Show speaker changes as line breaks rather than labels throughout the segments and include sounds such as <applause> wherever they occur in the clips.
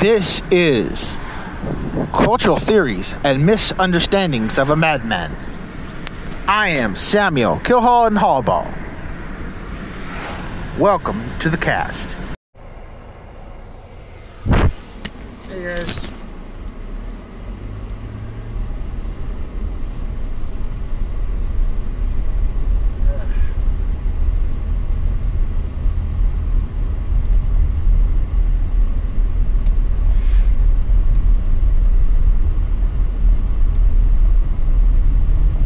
This is Cultural Theories and Misunderstandings of a Madman. I am Samuel Kilhall and Hallball. Welcome to the cast. Hey guys.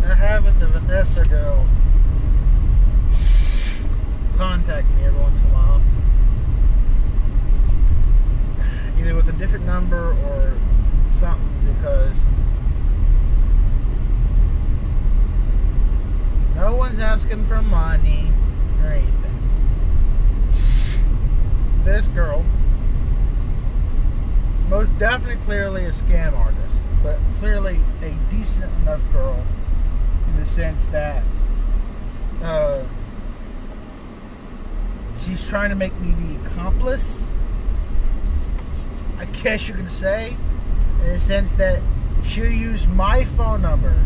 I having the Vanessa girl contact me every once in a while. Either with a different number or something because no one's asking for money or anything. This girl, most definitely clearly a scam artist, but clearly a decent enough girl in the sense that uh, she's trying to make me the accomplice. I guess you could say, in the sense that she used my phone number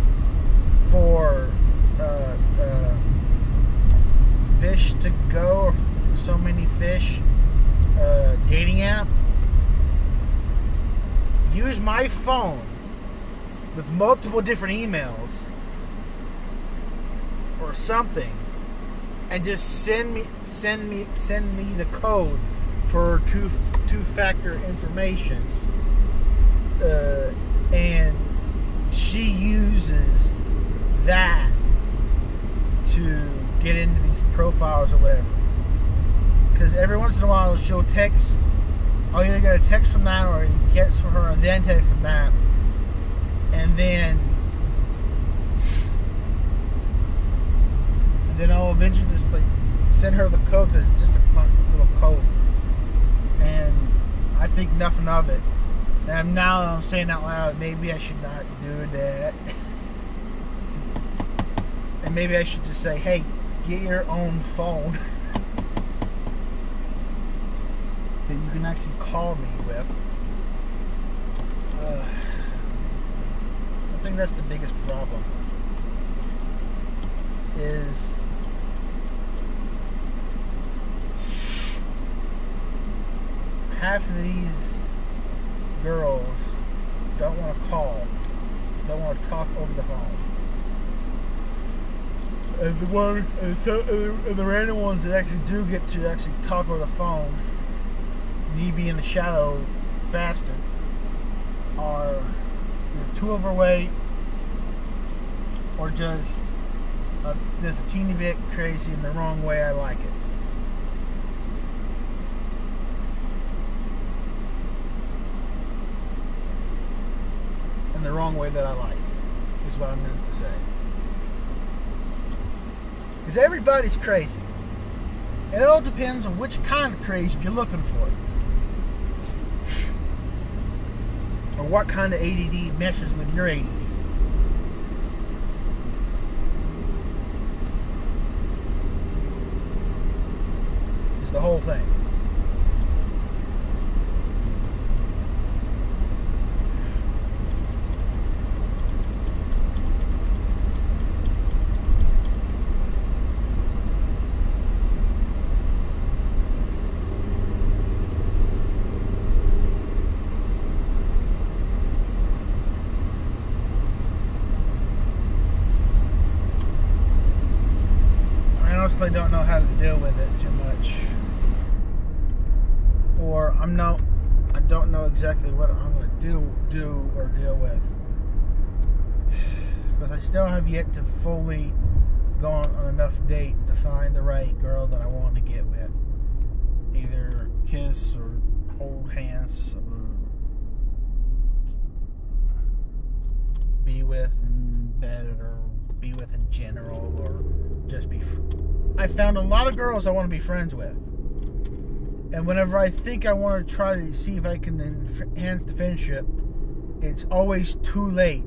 for uh, uh, fish to go or so many fish uh, dating app. Use my phone with multiple different emails or something and just send me send me send me the code for two two factor information. Uh, and she uses that to get into these profiles or whatever. Because every once in a while she'll text I'll either get a text from that or a text from her and then text from that. And then and then I'll eventually just like send her the code because it's just a little code, and I think nothing of it. And now I'm saying out loud, maybe I should not do that, <laughs> and maybe I should just say, hey, get your own phone <laughs> that you can actually call me with. Uh, I think that's the biggest problem. Is half of these girls don't want to call, don't want to talk over the phone. And the one, and, so, and the random ones that actually do get to actually talk over the phone, me being a shallow bastard, are too overweight or just uh, just a teeny bit crazy in the wrong way I like it. Wrong way that I like, is what I meant to say. Because everybody's crazy. It all depends on which kind of crazy you're looking for. Or what kind of ADD meshes with your ADD. It's the whole thing. I honestly don't know how to deal with it too much. Or I'm not I don't know exactly what I'm gonna do do or deal with. Because I still have yet to fully go on, on enough dates to find the right girl that I want to get with. Either kiss or hold hands or be with in bed or be with in general or just be. I found a lot of girls I want to be friends with. And whenever I think I want to try to see if I can enhance the friendship, it's always too late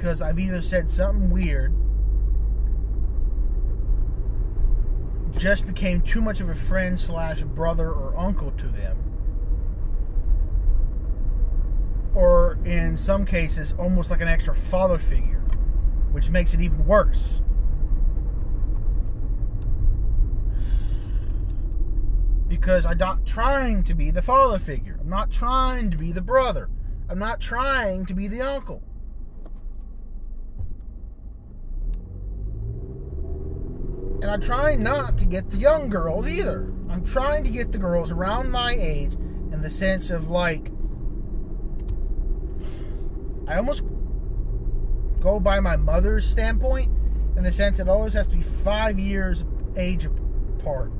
because I've either said something weird, just became too much of a friend slash brother or uncle to them, or in some cases, almost like an extra father figure, which makes it even worse. Because I'm not trying to be the father figure. I'm not trying to be the brother. I'm not trying to be the uncle. And I try not to get the young girls either. I'm trying to get the girls around my age in the sense of like, I almost go by my mother's standpoint in the sense it always has to be five years age apart.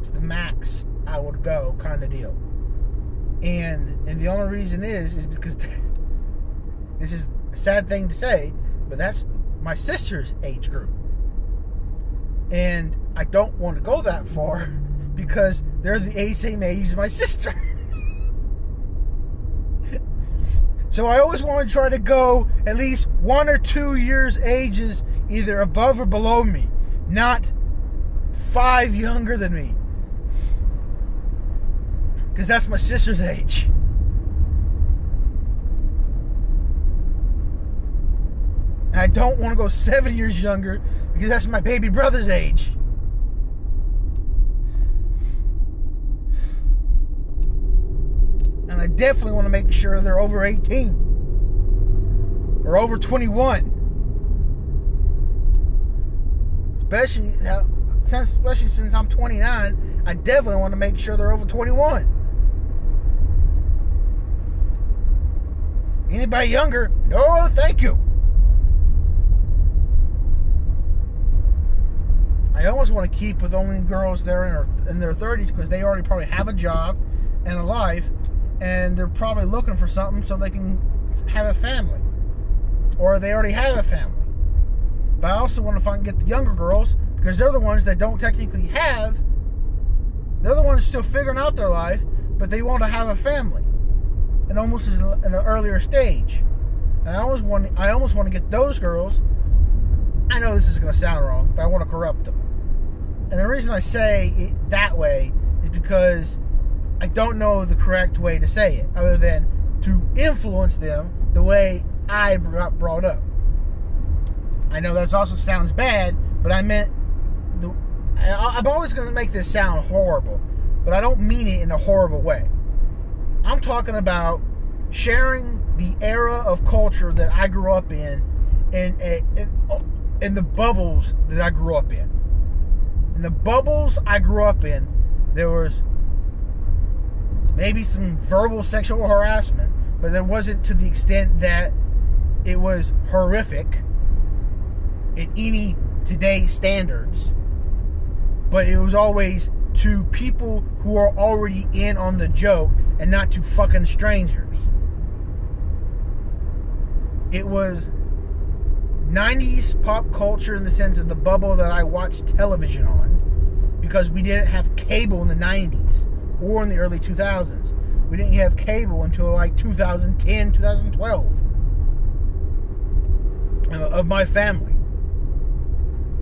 It's the max I would go kind of deal. And and the only reason is is because <laughs> this is a sad thing to say, but that's my sister's age group. And I don't want to go that far <laughs> because they're the same age as my <laughs> sister. so I always want to try to go at least one or two years ages either above or below me, not five younger than me. Because that's my sister's age. And I don't want to go seven years younger because that's my baby brother's age. And I definitely want to make sure they're over 18 or over 21. Especially, especially since I'm 29, I definitely want to make sure they're over 21. Anybody younger? No, thank you. I almost want to keep with only girls there in, in their 30s because they already probably have a job and a life, and they're probably looking for something so they can have a family, or they already have a family. But I also want to find get the younger girls because they're the ones that don't technically have. They're the ones still figuring out their life, but they want to have a family, and almost in an earlier stage. And I almost want I almost want to get those girls. I know this is going to sound wrong, but I want to corrupt them. And the reason I say it that way is because I don't know the correct way to say it, other than to influence them the way I got brought up. I know that also sounds bad, but I meant the, I'm always going to make this sound horrible, but I don't mean it in a horrible way. I'm talking about sharing the era of culture that I grew up in and, and, and the bubbles that I grew up in in the bubbles I grew up in, there was maybe some verbal sexual harassment, but there wasn't to the extent that it was horrific in any today standards. But it was always to people who are already in on the joke and not to fucking strangers. It was 90s pop culture in the sense of the bubble that I watched television on because we didn't have cable in the 90s or in the early 2000s. We didn't have cable until like 2010, 2012 uh, of my family,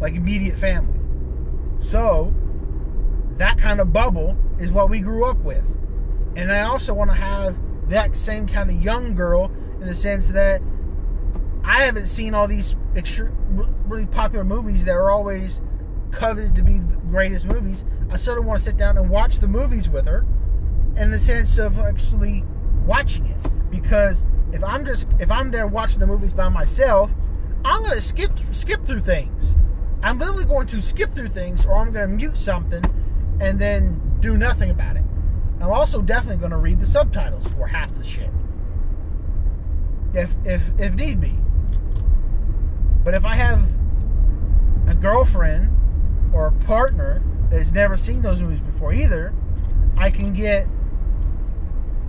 like immediate family. So, that kind of bubble is what we grew up with. And I also want to have that same kind of young girl in the sense that I haven't seen all these extra, really popular movies that are always coveted to be the greatest movies. I sort of want to sit down and watch the movies with her in the sense of actually watching it. Because if I'm just if I'm there watching the movies by myself, I'm gonna skip skip through things. I'm literally going to skip through things, or I'm gonna mute something and then do nothing about it. I'm also definitely gonna read the subtitles for half the shit, if if if need be. But if I have a girlfriend or a partner that has never seen those movies before either, I can get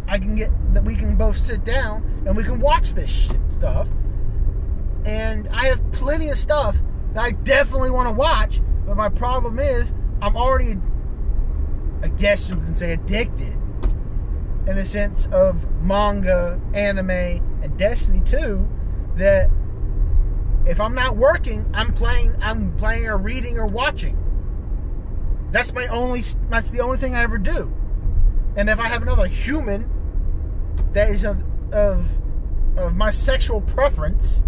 I can get that we can both sit down and we can watch this shit stuff. And I have plenty of stuff that I definitely want to watch, but my problem is I'm already I guess you can say addicted in the sense of manga, anime, and Destiny 2 that if I'm not working, I'm playing I'm playing or reading or watching. That's my only that's the only thing I ever do. And if I have another human that is of, of of my sexual preference,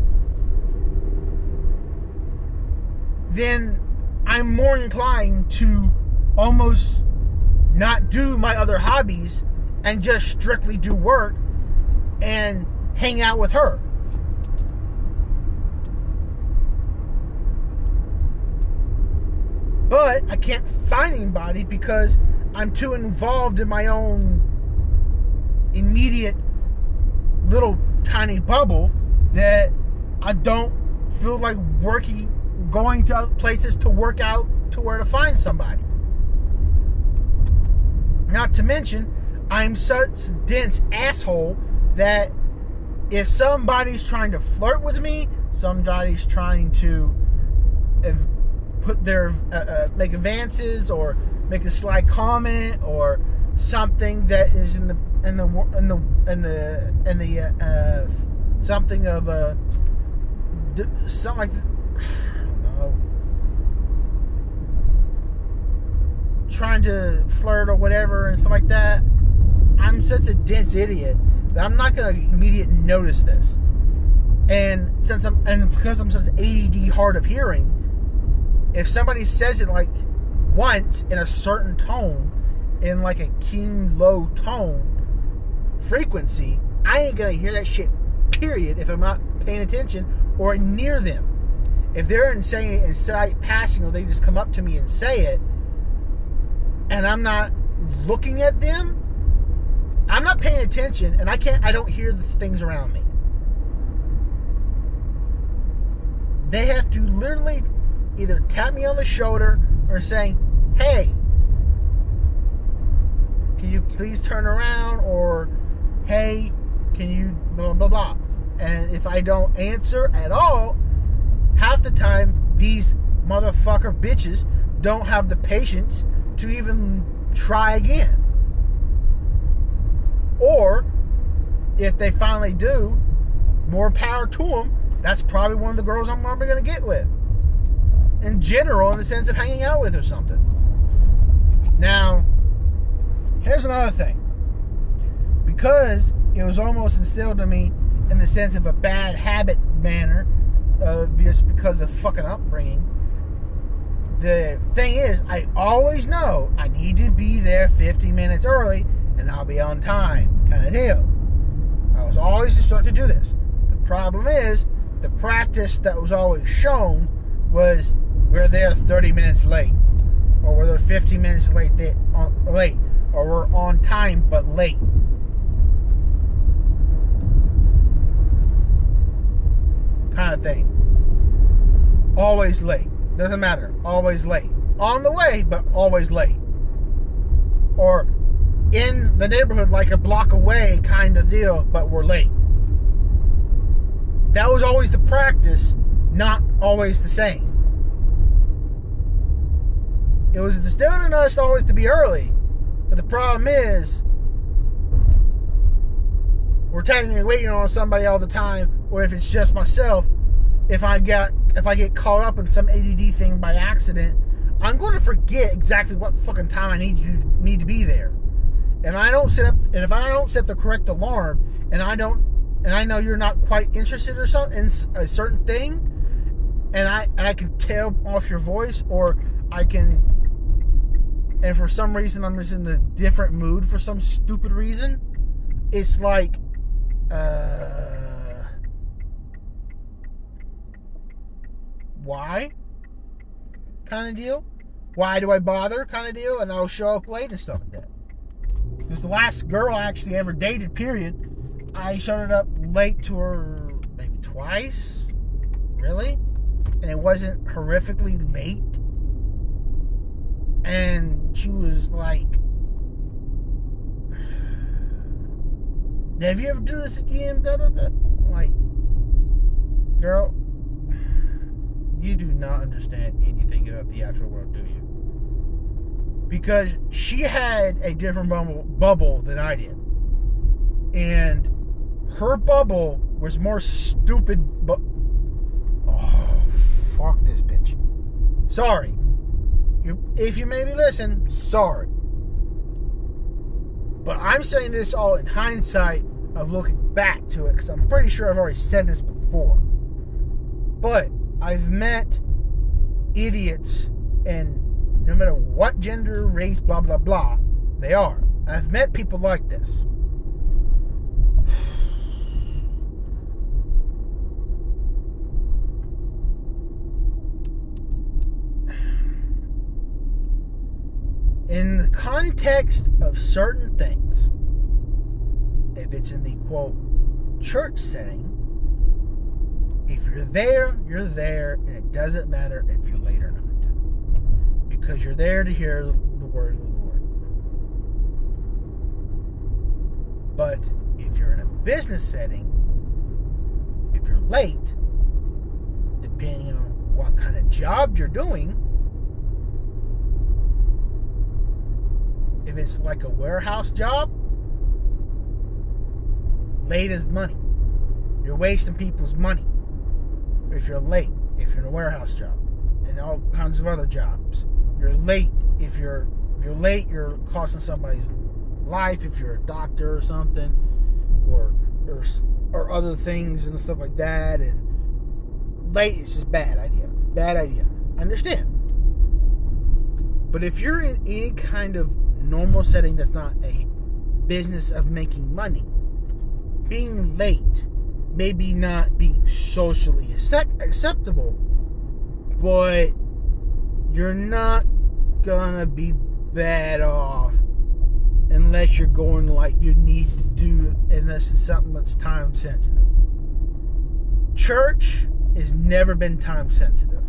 then I'm more inclined to almost not do my other hobbies and just strictly do work and hang out with her. But I can't find anybody because I'm too involved in my own immediate little tiny bubble that I don't feel like working, going to places to work out to where to find somebody. Not to mention, I'm such a dense asshole that if somebody's trying to flirt with me, somebody's trying to put their uh, uh, make advances or make a sly comment or something that is in the in the in the in the in the uh, uh something of a something like <sighs> know trying to flirt or whatever and stuff like that. I'm such a dense idiot that I'm not gonna immediately notice this. And since I'm and because I'm such ADD hard of hearing, if somebody says it like once in a certain tone, in like a keen low tone frequency, I ain't gonna hear that shit. Period. If I'm not paying attention or near them, if they're saying it in sight passing, or they just come up to me and say it, and I'm not looking at them, I'm not paying attention, and I can't. I don't hear the things around me. They have to literally either tap me on the shoulder or saying, hey, can you please turn around? Or, hey, can you blah, blah, blah. And if I don't answer at all, half the time, these motherfucker bitches don't have the patience to even try again. Or, if they finally do, more power to them. That's probably one of the girls I'm probably going to get with in general in the sense of hanging out with or something. Now, here's another thing. Because it was almost instilled in me in the sense of a bad habit manner, uh, just because of fucking upbringing. The thing is, I always know I need to be there 50 minutes early and I'll be on time, kind of deal. I was always instructed to do this. The problem is, the practice that was always shown was we're there 30 minutes late, or we're there 15 minutes late, they, uh, late, or we're on time but late. Kind of thing. Always late. Doesn't matter. Always late. On the way, but always late. Or in the neighborhood, like a block away, kind of deal, but we're late. That was always the practice, not always the same. It was instilled in us always to be early, but the problem is we're technically waiting on somebody all the time, or if it's just myself, if I get if I get caught up in some ADD thing by accident, I'm going to forget exactly what fucking time I need you need to be there. And I don't set up and if I don't set the correct alarm and I don't and I know you're not quite interested or something in a certain thing and I and I can tell off your voice or I can and for some reason I'm just in a different mood for some stupid reason, it's like, uh, why? Kind of deal. Why do I bother? Kind of deal. And I'll show up late and stuff like that. Because the last girl I actually ever dated, period, I showed up late to her maybe twice. Really? And it wasn't horrifically late and she was like, Have you ever do this again? Da, da, da. Like, girl, you do not understand anything about the actual world, do you? Because she had a different bubble, bubble than I did. And her bubble was more stupid, but. Oh, fuck this bitch. Sorry. If you maybe listen, sorry. But I'm saying this all in hindsight of looking back to it because I'm pretty sure I've already said this before. But I've met idiots, and no matter what gender, race, blah, blah, blah, they are. I've met people like this. In the context of certain things, if it's in the quote church setting, if you're there, you're there, and it doesn't matter if you're late or not. Because you're there to hear the word of the Lord. But if you're in a business setting, if you're late, depending on what kind of job you're doing, if it's like a warehouse job, late is money. You're wasting people's money if you're late, if you're in a warehouse job, and all kinds of other jobs. You're late if you're you're late, you're costing somebody's life if you're a doctor or something, or or or other things and stuff like that. And late is just bad idea. Bad idea. Understand. But if you're in any kind of normal setting that's not a business of making money, being late maybe not be socially acceptable, but you're not gonna be bad off unless you're going like you need to do unless it's something that's time sensitive. Church has never been time sensitive.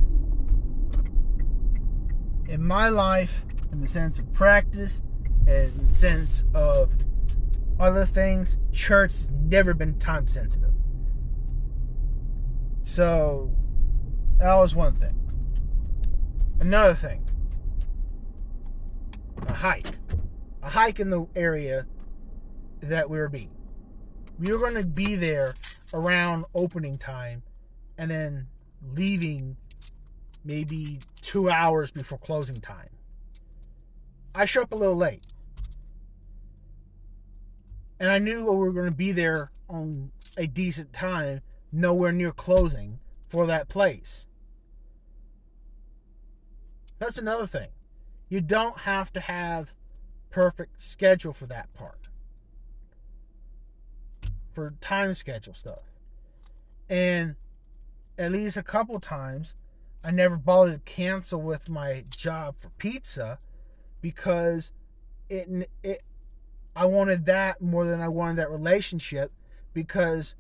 In my life, in the sense of practice and sense of other things, church has never been time sensitive. So that was one thing. Another thing. A hike. A hike in the area that we were being. We were going to be there around opening time and then leaving maybe two hours before closing time. I show up a little late. And I knew we were going to be there on a decent time, nowhere near closing for that place. That's another thing. You don't have to have perfect schedule for that part. For time schedule stuff. And at least a couple times I never bothered to cancel with my job for pizza because it it I wanted that more than I wanted that relationship because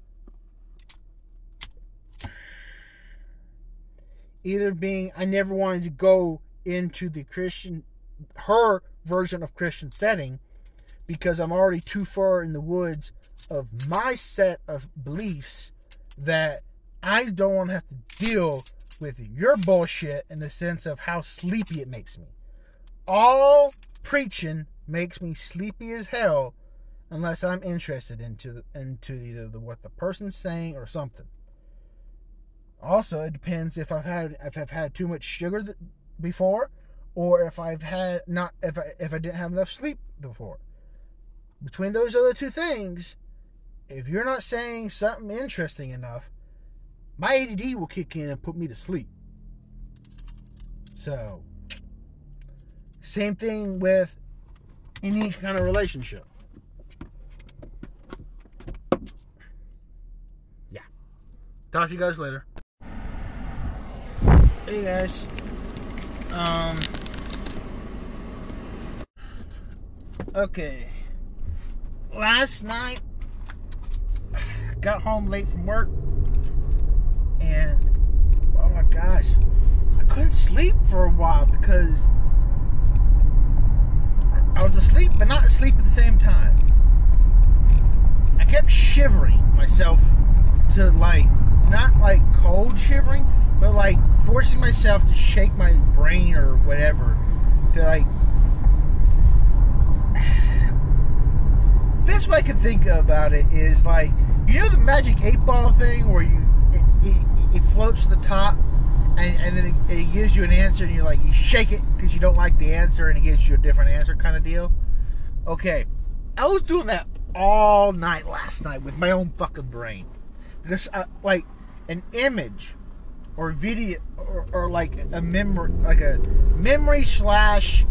either being I never wanted to go into the Christian her version of Christian setting because I'm already too far in the woods of my set of beliefs that I don't want to have to deal with your bullshit in the sense of how sleepy it makes me. All preaching makes me sleepy as hell unless I'm interested into into either the, what the person's saying or something. Also, it depends if I've had if I've had too much sugar before, or if I've had not if I if I didn't have enough sleep before. Between those other two things, if you're not saying something interesting enough, my ADD will kick in and put me to sleep. So, same thing with any kind of relationship. Yeah. Talk to you guys later. Hey guys. Um Okay. Last night <sighs> got home late from work and oh my gosh, I couldn't sleep for a while because I was asleep, but not asleep at the same time. I kept shivering myself to like, not like cold shivering, but like forcing myself to shake my brain or whatever to like. <sighs> Best way I can think about it is like, you know the magic eight ball thing where you it, floats to the top and, and then it, it, gives you an answer, and you're like, you shake it because you don't like the answer, and it gives you a different answer, kind of deal. Okay, I was doing that all night last night with my own fucking brain because uh, like an image or video or, or like a memory like a memory slash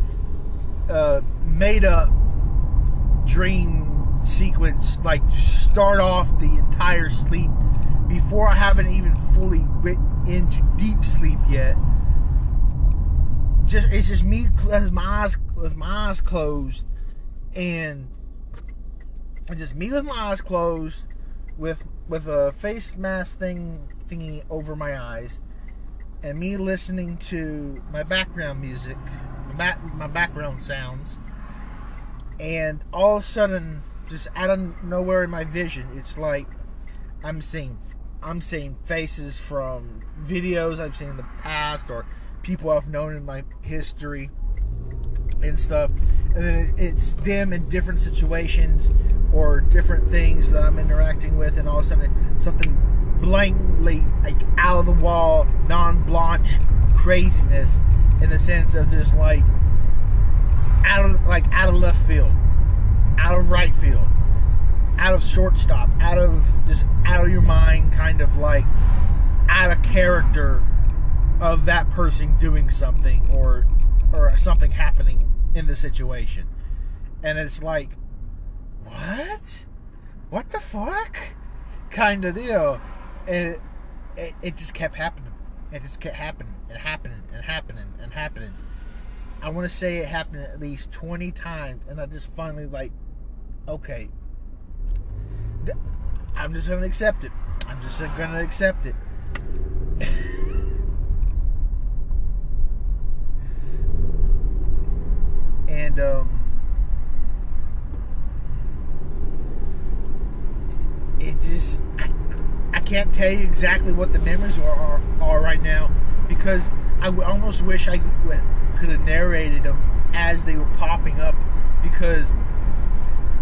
uh, made up dream sequence like start off the entire sleep before I haven't even fully went into deep sleep yet. Just it's just me with my eyes with my eyes closed and just me with my eyes closed with with a face mask thing thingy over my eyes and me listening to my background music my, my background sounds and all of a sudden just out of nowhere in my vision it's like i'm seeing i'm seeing faces from videos i've seen in the past or people i've known in my history and stuff. And then it's them in different situations or different things that i'm interacting with and all of a sudden something blankly like out of the wall non-blanche craziness in the sense of just like out of like out of left field out of right field, out of shortstop, out of just out of your mind, kind of like out of character of that person doing something or or something happening in the situation. And it's like, what? What the fuck? Kind of deal. And it, it, it just kept happening. It just kept happening and happening and happening and happening. I want to say it happened at least 20 times, and I just finally like okay, I'm just to accept it. I'm just to accept it. <laughs> and um, it just I, I, can't tell you exactly what the memories are, are, are right now because I almost wish I could have narrated them as they were popping up because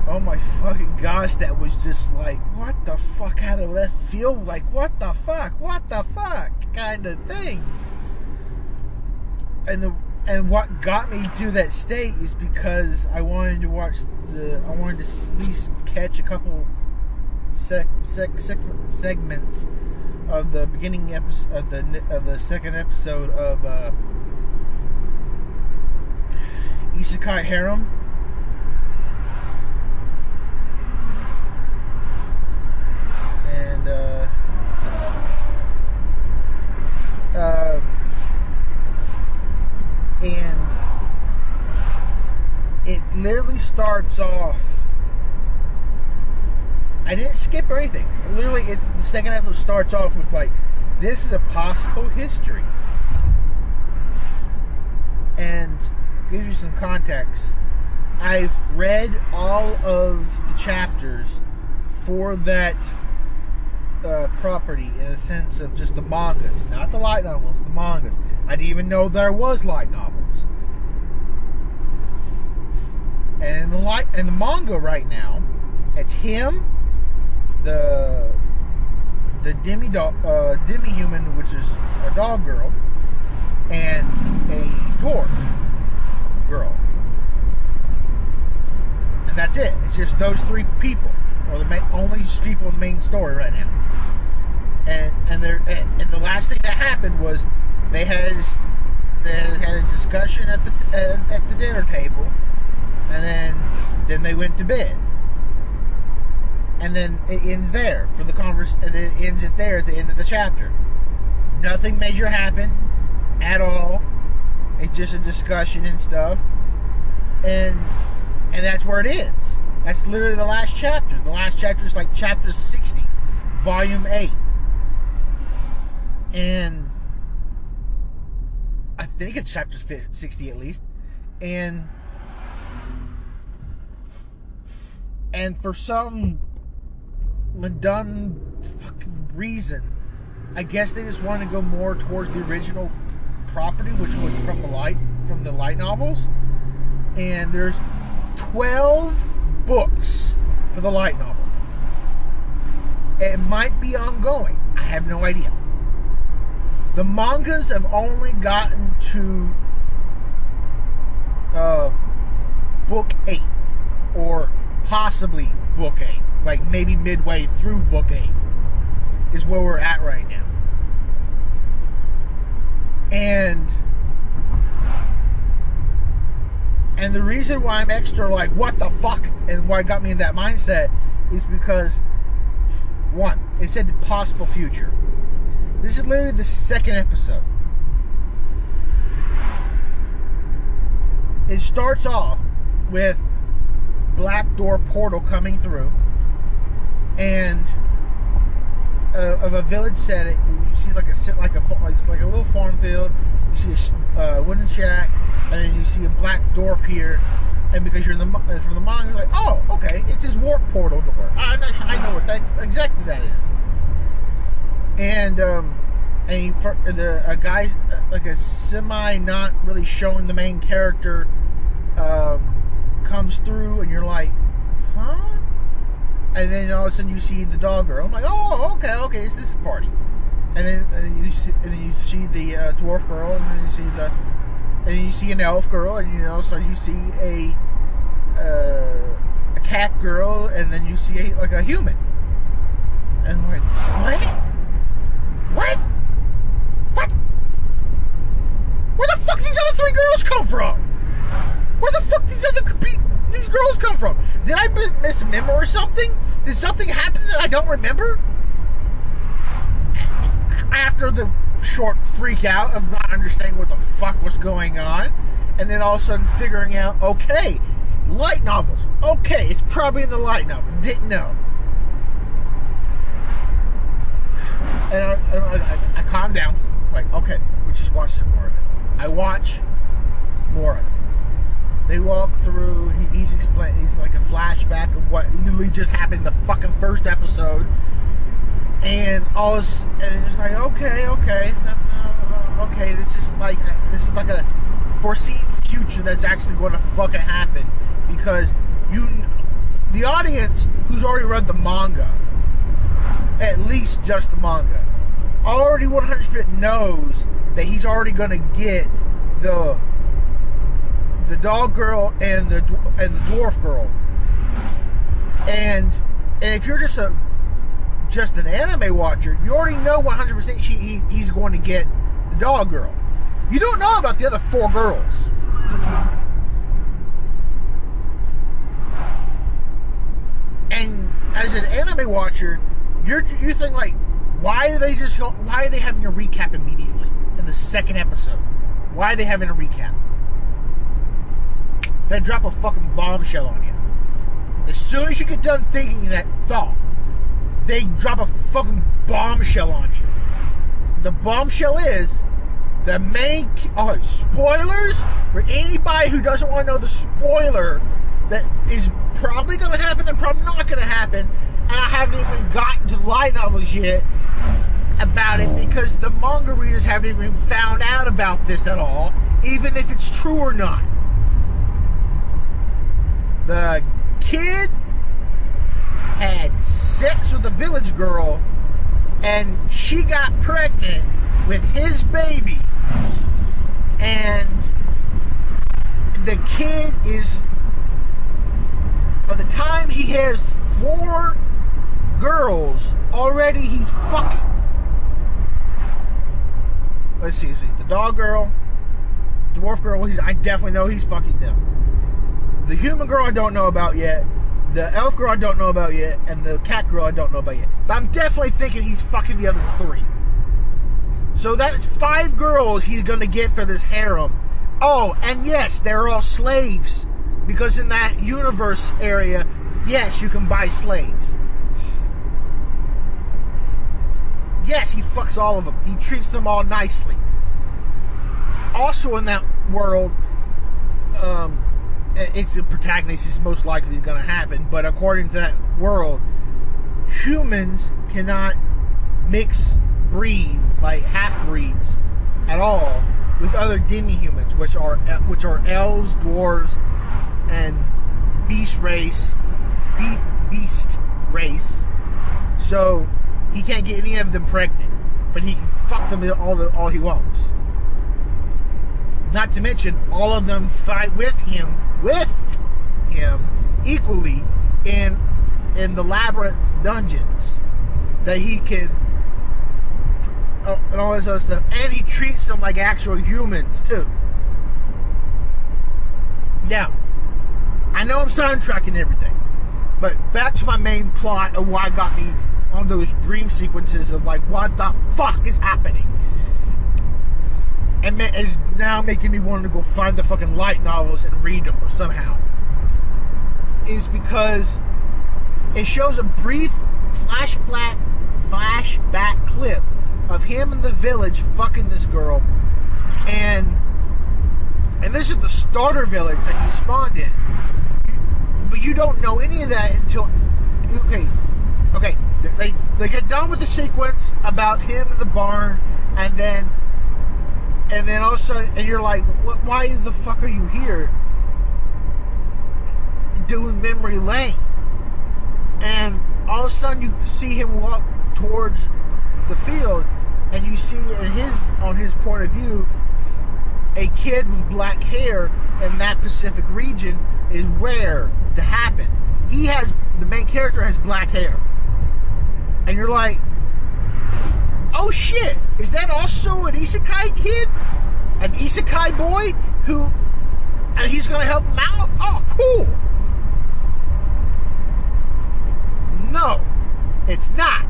oh my fucking gosh, that was just like, what the fuck out of left feel Like, what the fuck? What the fuck? Kind of thing. And the and what got me to that state is because I wanted to watch the, I wanted to at least catch a couple sec, sec, sec segments of the beginning episode of the of the second episode of uh, Isekai Harem and uh, uh, and it literally starts off. I didn't skip or anything. Literally, it, the second episode starts off with like, "This is a possible history," and gives you some context. I've read all of the chapters for that property in a sense of just the mangas, not the light novels, the mangas. I didn't even know there was light novels. And the light and the manga right now, it's him, the the demi dog, uh, demi human, which is a dog girl, and a dwarf girl, and that's it. It's just those three people or the main, only people in the main story right now. And and there and, and the last thing that happened was they had they had a discussion at the uh, at the dinner table, and then then they went to bed. And then it ends there for the converse. And it ends it there at the end of the chapter. Nothing major happened at all. It's just a discussion and stuff, and and that's where it ends. That's literally the last chapter. The last chapter is like chapter 60, volume 8. And I think it's chapter 60 at least. And and for some done fucking reason, I guess they just want to go more towards the original property, which was from the light from the light novels. And there's 12 books for the light novel. It might be ongoing. I have no idea. The mangas have only gotten to uh, book eight or possibly book eight, like maybe midway through book eight, is where we're at right now. And and the reason why I'm extra like what the fuck and why got me in that mindset is because one, it said the possible future. This is literally the second episode. It starts off with black door portal coming through and uh, of a village setting. You see like a sit like a like a little farm field. You see a uh, wooden shack, and then you see a black door appear. And because you're in the uh, from the manga, you're like, oh, okay, it's his warp portal door. I, I know what that exactly that is. And um, for the a guy like a semi not really showing the main character um, comes through, and you're like, huh? And then all of a sudden you see the dog girl. I'm like, oh, okay, okay, it's this party. And then, and you see, and then you see the uh, dwarf girl, and then you see the, and you see an elf girl, and you know, so you see a uh, a cat girl, and then you see a, like a human. And I'm like, what? What? What? Where the fuck these other three girls come from? Where the fuck these other these girls come from? Did I misremember or something? Did something happen that I don't remember? After the short freak out of not understanding what the fuck was going on, and then all of a sudden figuring out, okay, light novels. Okay, it's probably in the light novel. Didn't know. And I, I, I, I down. Like, okay, we just watch some more of it. I watch more of it. They walk through. He, he's explaining. He's like a flashback of what literally just happened in the fucking first episode. And all this, and it's like, okay, okay, uh, okay. This is like this is like a foreseen future that's actually going to fucking happen because you, the audience who's already read the manga, at least just the manga, already 100% knows that he's already going to get the the dog girl and the and the dwarf girl. And and if you're just a just an anime watcher, you already know 100% he, he, he's going to get the dog girl. You don't know about the other four girls. And as an anime watcher, you're you think like, why are they just why are they having a recap immediately in the second episode? Why are they having a recap? They drop a fucking bombshell on you. As soon as you get done thinking that thought, they drop a fucking bombshell on you. The bombshell is the main. Oh, spoilers for anybody who doesn't want to know the spoiler that is probably going to happen and probably not going to happen. And I haven't even gotten to light novels yet about it because the manga readers haven't even found out about this at all, even if it's true or not the kid had sex with a village girl and she got pregnant with his baby. And the kid is by the time he has four girls already he's fucking. Let's see, see. The dog girl the dwarf girl he's, i definitely know he's fucking them. The human girl I don't know about yet. The elf girl I don't know about yet, and the cat girl I don't know about yet. But I'm definitely thinking he's fucking the other three. So that's five girls he's gonna get for this harem. Oh, and yes, they're all slaves. Because in that universe area, yes, you can buy slaves. Yes, he fucks all of them. He treats them all nicely. Also in that world, um, it's the protagonist is most likely going to happen. But according to that world, humans cannot mix breed like half breeds at all with other demi humans, which are which are elves, dwarves, and beast race, be, beast race. So he can't get any of them pregnant, but he can fuck them all the, all he wants. Not to mention, all of them fight with him, with him equally in in the labyrinth dungeons that he can and all this other stuff, and he treats them like actual humans too. Now, I know I'm soundtracking everything, but back to my main plot of why got me on those dream sequences of like, what the fuck is happening? And is now making me want to go find the fucking light novels and read them or somehow. Is because it shows a brief flashback flashback clip of him in the village fucking this girl and and this is the starter village that he spawned in but you don't know any of that until okay okay they they get done with the sequence about him in the barn and then and then all of a sudden and you're like why the fuck are you here doing memory lane and all of a sudden you see him walk towards the field and you see in his on his point of view a kid with black hair in that Pacific region is rare to happen. He has the main character has black hair. And you're like, oh shit, is that also an isekai kid? An isekai boy who and he's gonna help him out? Oh cool. No, it's not.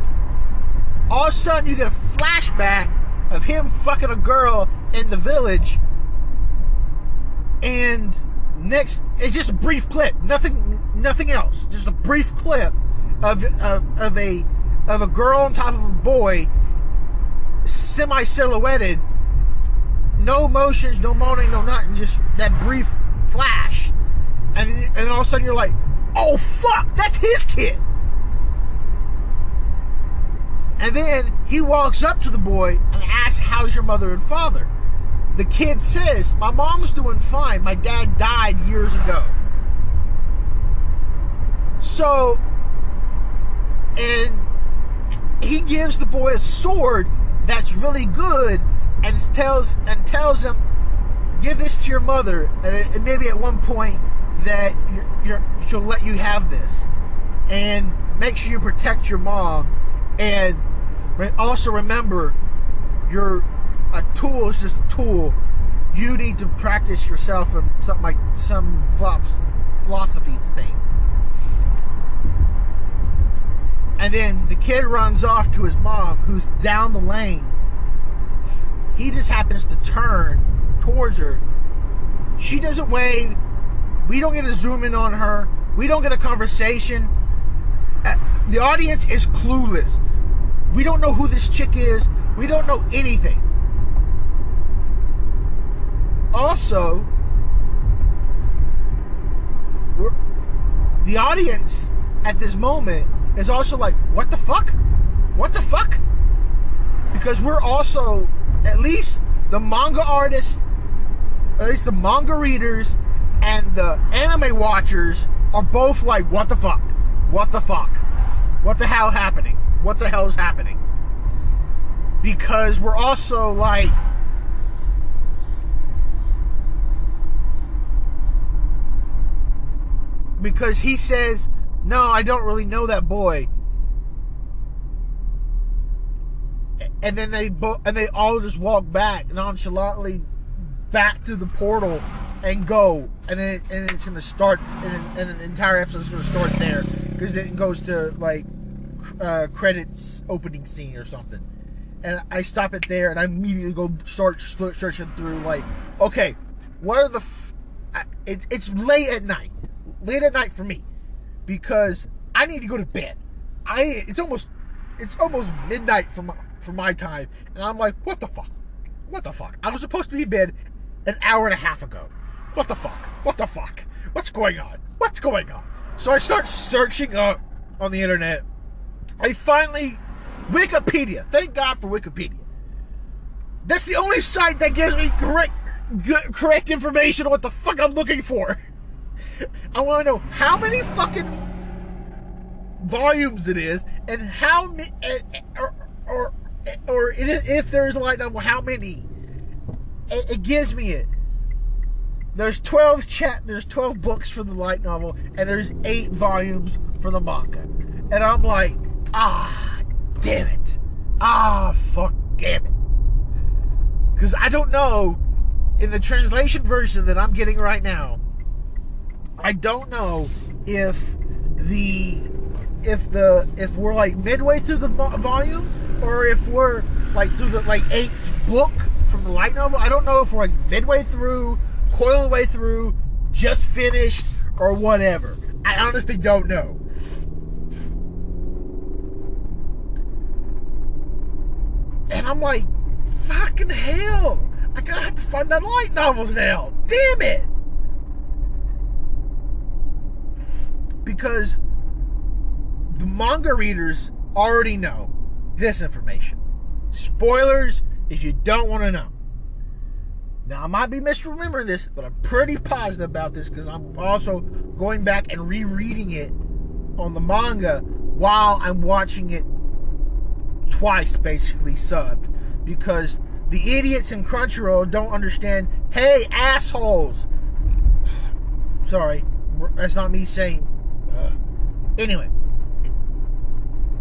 All of a sudden, you get a flashback of him fucking a girl in the village, and next, it's just a brief clip, nothing, nothing else, just a brief clip of of, of a of a girl on top of a boy, semi silhouetted, no motions, no moaning, no nothing, just that brief flash, and and all of a sudden you're like, oh fuck, that's his kid. And then he walks up to the boy and asks, How's your mother and father? The kid says, My mom's doing fine. My dad died years ago. So, and he gives the boy a sword that's really good and tells and tells him, "Give this to your mother." And maybe at one point that you're, you're, she'll let you have this, and make sure you protect your mom. And also remember, your a tool is just a tool. You need to practice yourself from something like some philosophy thing. And then the kid runs off to his mom, who's down the lane. He just happens to turn towards her. She doesn't wave. We don't get a zoom in on her. We don't get a conversation. Uh, the audience is clueless. We don't know who this chick is. We don't know anything. Also, the audience at this moment is also like, what the fuck? What the fuck? Because we're also, at least the manga artists, at least the manga readers and the anime watchers are both like, what the fuck? What the fuck? What the hell happening? what the hell is happening. Because we're also like, because he says, No, I don't really know that boy. And then they and they all just walk back nonchalantly back through the portal and go, and then and it's gonna start, and, and the entire episode is gonna start there because then it goes to like uh, credits opening scene or something. And I stop it there and I immediately go start searching through, like, okay, what are the. F- it, it's late at night. Late at night for me. Because I need to go to bed. I It's almost. It's almost midnight for my, for my time. And I'm like, what the fuck? What the fuck? I was supposed to be in bed an hour and a half ago. What the fuck? What the fuck? What's going on? What's going on? So I start searching up on the internet I finally Wikipedia. Thank God for Wikipedia. That's the only site that gives me correct good, correct information on what the fuck I'm looking for. <laughs> I want to know how many fucking volumes it is and how many or or or if there's a light novel, how many. It, it gives me it. There's 12 chat. There's 12 books for the light novel, and there's eight volumes for the manga. And I'm like, ah, damn it. Ah, fuck, damn it. Because I don't know, in the translation version that I'm getting right now, I don't know if the if the if we're like midway through the volume or if we're like through the like eighth book from the light novel. I don't know if we're like midway through, the way through, just finished, or whatever. I honestly don't know. And I'm like, fucking hell. I gotta have to find that light novels now. Damn it. Because the manga readers already know this information. Spoilers if you don't want to know. Now, I might be misremembering this, but I'm pretty positive about this because I'm also going back and rereading it on the manga while I'm watching it twice, basically subbed. Because the idiots in Crunchyroll don't understand. Hey, assholes! <sighs> Sorry, that's not me saying. Anyway,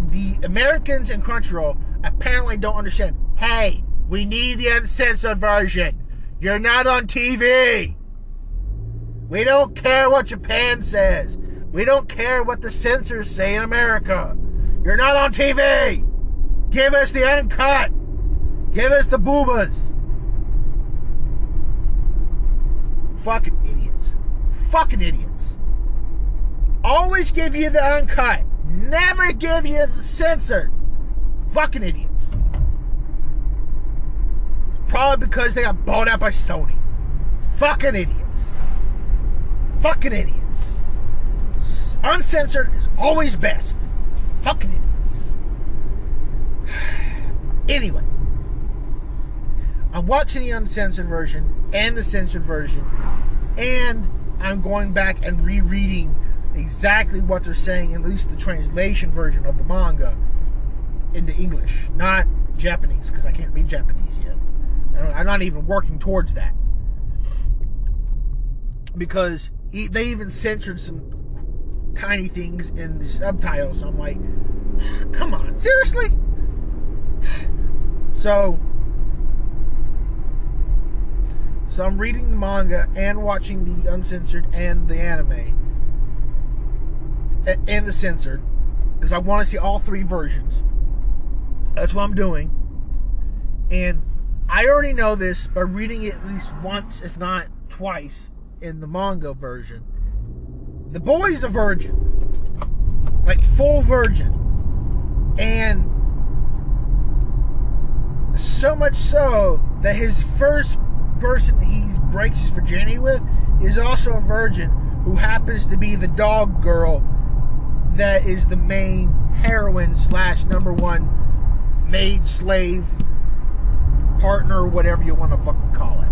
the Americans in Crunchyroll apparently don't understand. Hey, we need the uncensored version. You're not on TV. We don't care what Japan says. We don't care what the censors say in America. You're not on TV. Give us the uncut. Give us the boobas. Fucking idiots. Fucking idiots. Always give you the uncut. Never give you the censored. Fucking idiots. Probably because they got bought out by Sony. Fucking idiots. Fucking idiots. Uncensored is always best. Fucking idiots. <sighs> anyway, I'm watching the uncensored version and the censored version, and I'm going back and rereading exactly what they're saying, at least the translation version of the manga, into English, not Japanese, because I can't read Japanese yet. I'm not even working towards that. Because they even censored some tiny things in the subtitles. So I'm like, <sighs> come on, seriously? <sighs> So, so I'm reading the manga and watching the uncensored and the anime and the censored because I want to see all three versions. That's what I'm doing. And I already know this by reading it at least once, if not twice, in the manga version. The boy's a virgin. Like full virgin. And so much so that his first person he breaks his virginity with is also a virgin who happens to be the dog girl that is the main heroine slash number one maid slave partner, whatever you want to fucking call it.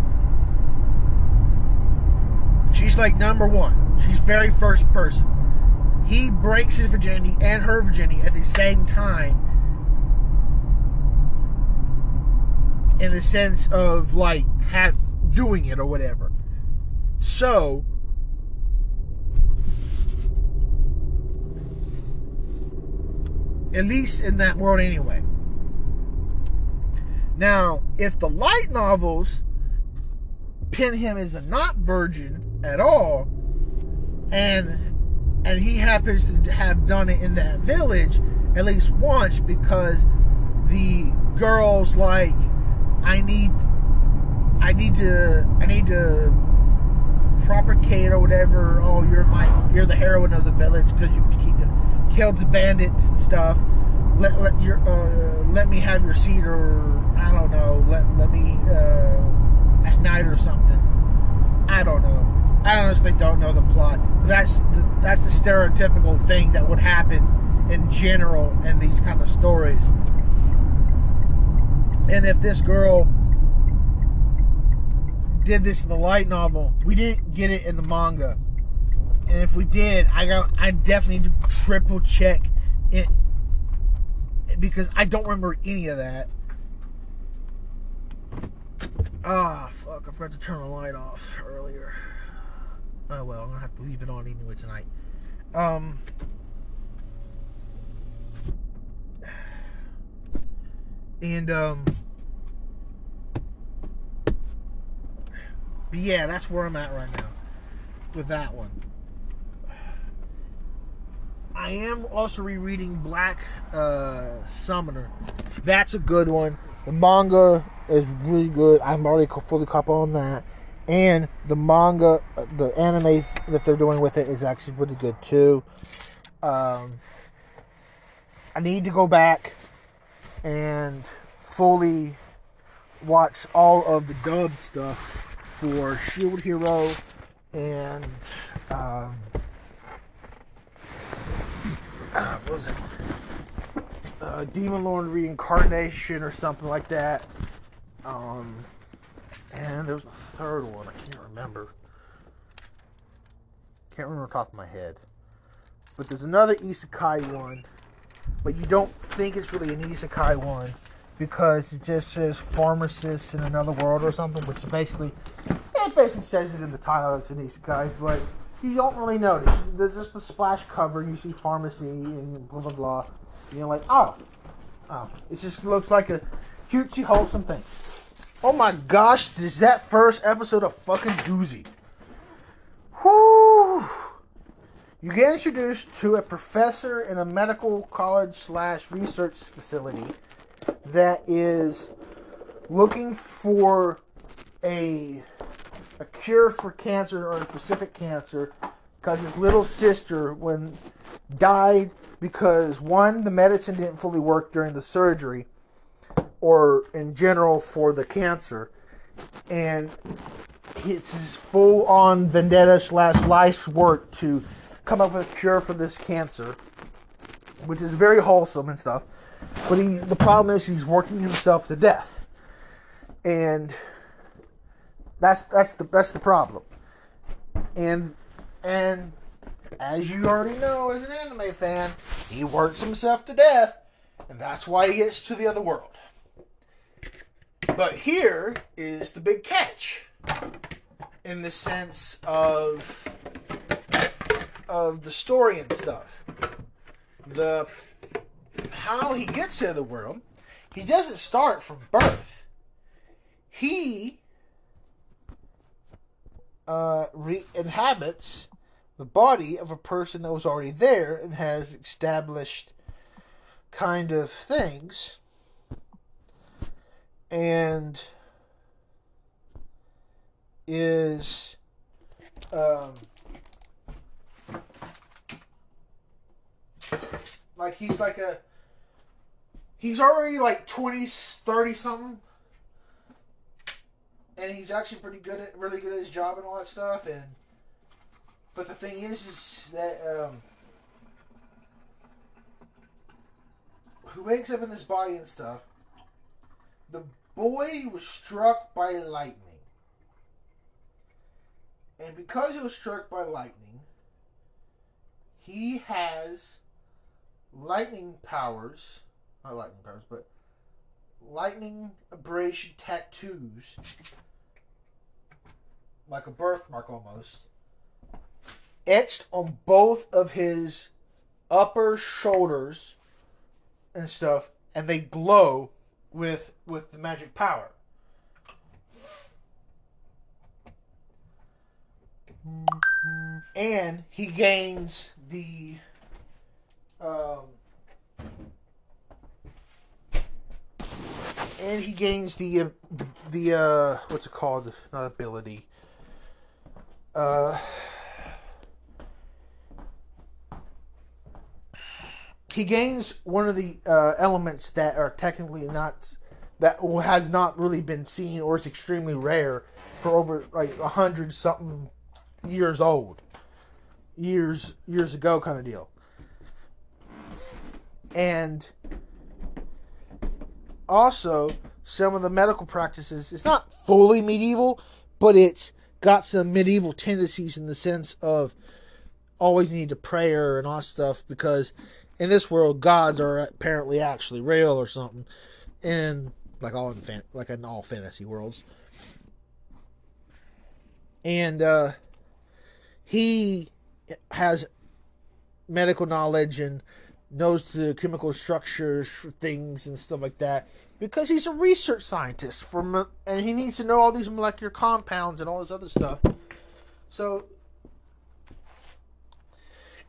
She's like number one. She's very first person. He breaks his virginity and her virginity at the same time. In the sense of like have doing it or whatever. So at least in that world anyway. Now, if the light novels pin him as a not virgin at all, and and he happens to have done it in that village at least once because the girl's like, I need, I need to, I need to propagate or whatever. Oh, you're my, you're the heroine of the village because you killed the bandits and stuff let let your uh, let me have your seat or I don't know let let me uh, at night or something. I don't know. I honestly don't know the plot. That's the, that's the stereotypical thing that would happen in general in these kind of stories. And if this girl did this in the light novel, we didn't get it in the manga. And if we did, I got I definitely need to triple check it because I don't remember any of that. Ah, fuck! I forgot to turn the light off earlier. Oh well, I'm gonna have to leave it on anyway tonight. Um. And um. But yeah, that's where I'm at right now with that one. I am also rereading Black uh, Summoner. That's a good one. The manga is really good. I'm already fully caught on that. And the manga, uh, the anime that they're doing with it is actually pretty good too. Um, I need to go back and fully watch all of the dub stuff for Shield Hero and um, uh, what was it? Uh, Demon Lord Reincarnation or something like that. Um, and there was a third one. I can't remember. Can't remember top of my head. But there's another isekai one, but you don't think it's really an isekai one because it just says pharmacist in another world or something, which basically it basically says it in the title it's an isekai, but you don't really notice. There's just the splash cover, you see pharmacy and blah blah blah. And you're like, oh, oh, it just looks like a cutesy wholesome thing. Oh my gosh, is that first episode of fucking doozy? Whoo! You get introduced to a professor in a medical college slash research facility that is looking for a a cure for cancer or a specific cancer because his little sister when died because one the medicine didn't fully work during the surgery or in general for the cancer and it's his full on vendetta slash life's work to come up with a cure for this cancer which is very wholesome and stuff. But he the problem is he's working himself to death. And that's that's the that's the problem. And and as you already know as an anime fan, he works himself to death, and that's why he gets to the other world. But here is the big catch. In the sense of of the story and stuff. The how he gets to the world, he doesn't start from birth. He uh, re- inhabits the body of a person that was already there and has established kind of things. And is um, like he's like a he's already like 20 30 something and he's actually pretty good at really good at his job and all that stuff. And but the thing is, is that um, who wakes up in this body and stuff. The boy was struck by lightning, and because he was struck by lightning, he has lightning powers. Not lightning powers, but lightning abrasion tattoos like a birthmark almost, etched on both of his upper shoulders and stuff, and they glow with with the magic power. And he gains the um, and he gains the uh, the uh, what's it called? Not ability. Uh, he gains one of the uh, elements that are technically not that has not really been seen or is extremely rare for over like a hundred something years old, years years ago kind of deal, and also some of the medical practices. It's not fully medieval, but it's got some medieval tendencies in the sense of always need to prayer and all stuff because in this world gods are apparently actually real or something and like all in fan, like in all fantasy worlds and uh he has medical knowledge and knows the chemical structures for things and stuff like that because he's a research scientist mo- and he needs to know all these molecular compounds and all this other stuff. So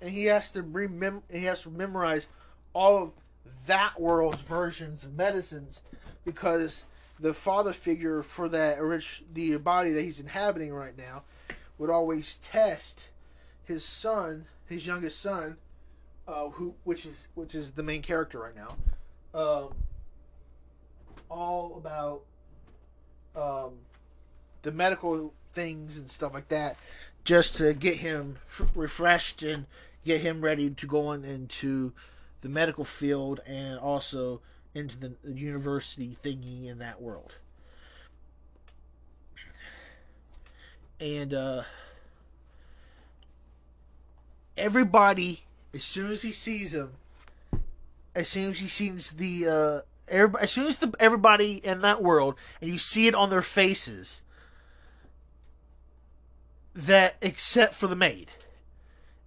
and he has to remem- he has to memorize all of that world's versions of medicines because the father figure for that rich the body that he's inhabiting right now would always test his son, his youngest son, uh, who which is which is the main character right now, um, all about um, the medical things and stuff like that, just to get him f- refreshed and get him ready to go on into the medical field and also into the university thingy in that world. And uh, everybody, as soon as he sees him, as soon as he sees the, uh, everybody, as soon as the everybody in that world, and you see it on their faces, that except for the maid,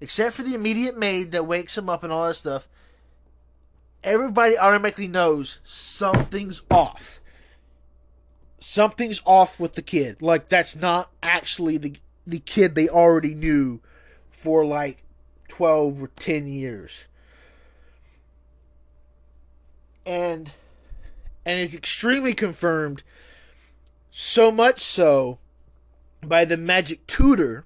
except for the immediate maid that wakes him up and all that stuff, everybody automatically knows something's off. Something's off with the kid. Like that's not actually the the kid they already knew for like 12 or 10 years. And and it's extremely confirmed so much so by the magic tutor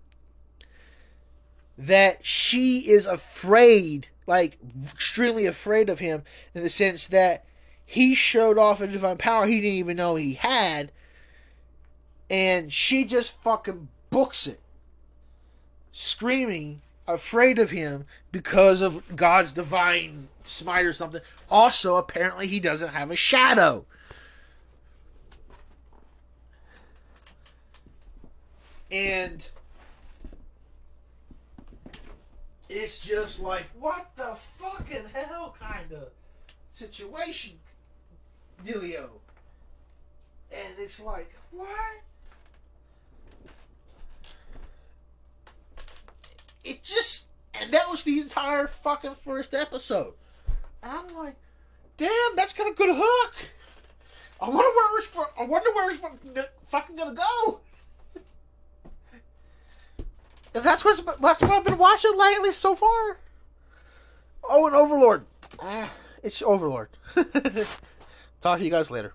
that she is afraid like extremely afraid of him in the sense that he showed off a divine power he didn't even know he had and she just fucking books it screaming afraid of him because of God's divine smite or something. Also apparently he doesn't have a shadow. And it's just like what the fucking hell kind of situation dealio and it's like what it just and that was the entire fucking first episode and i'm like damn that's got a good hook i wonder where it's fu- i wonder where it's fucking, fucking gonna go and that's what's that's what I've been watching lately so far. Oh, and Overlord. Ah, it's Overlord. <laughs> Talk to you guys later.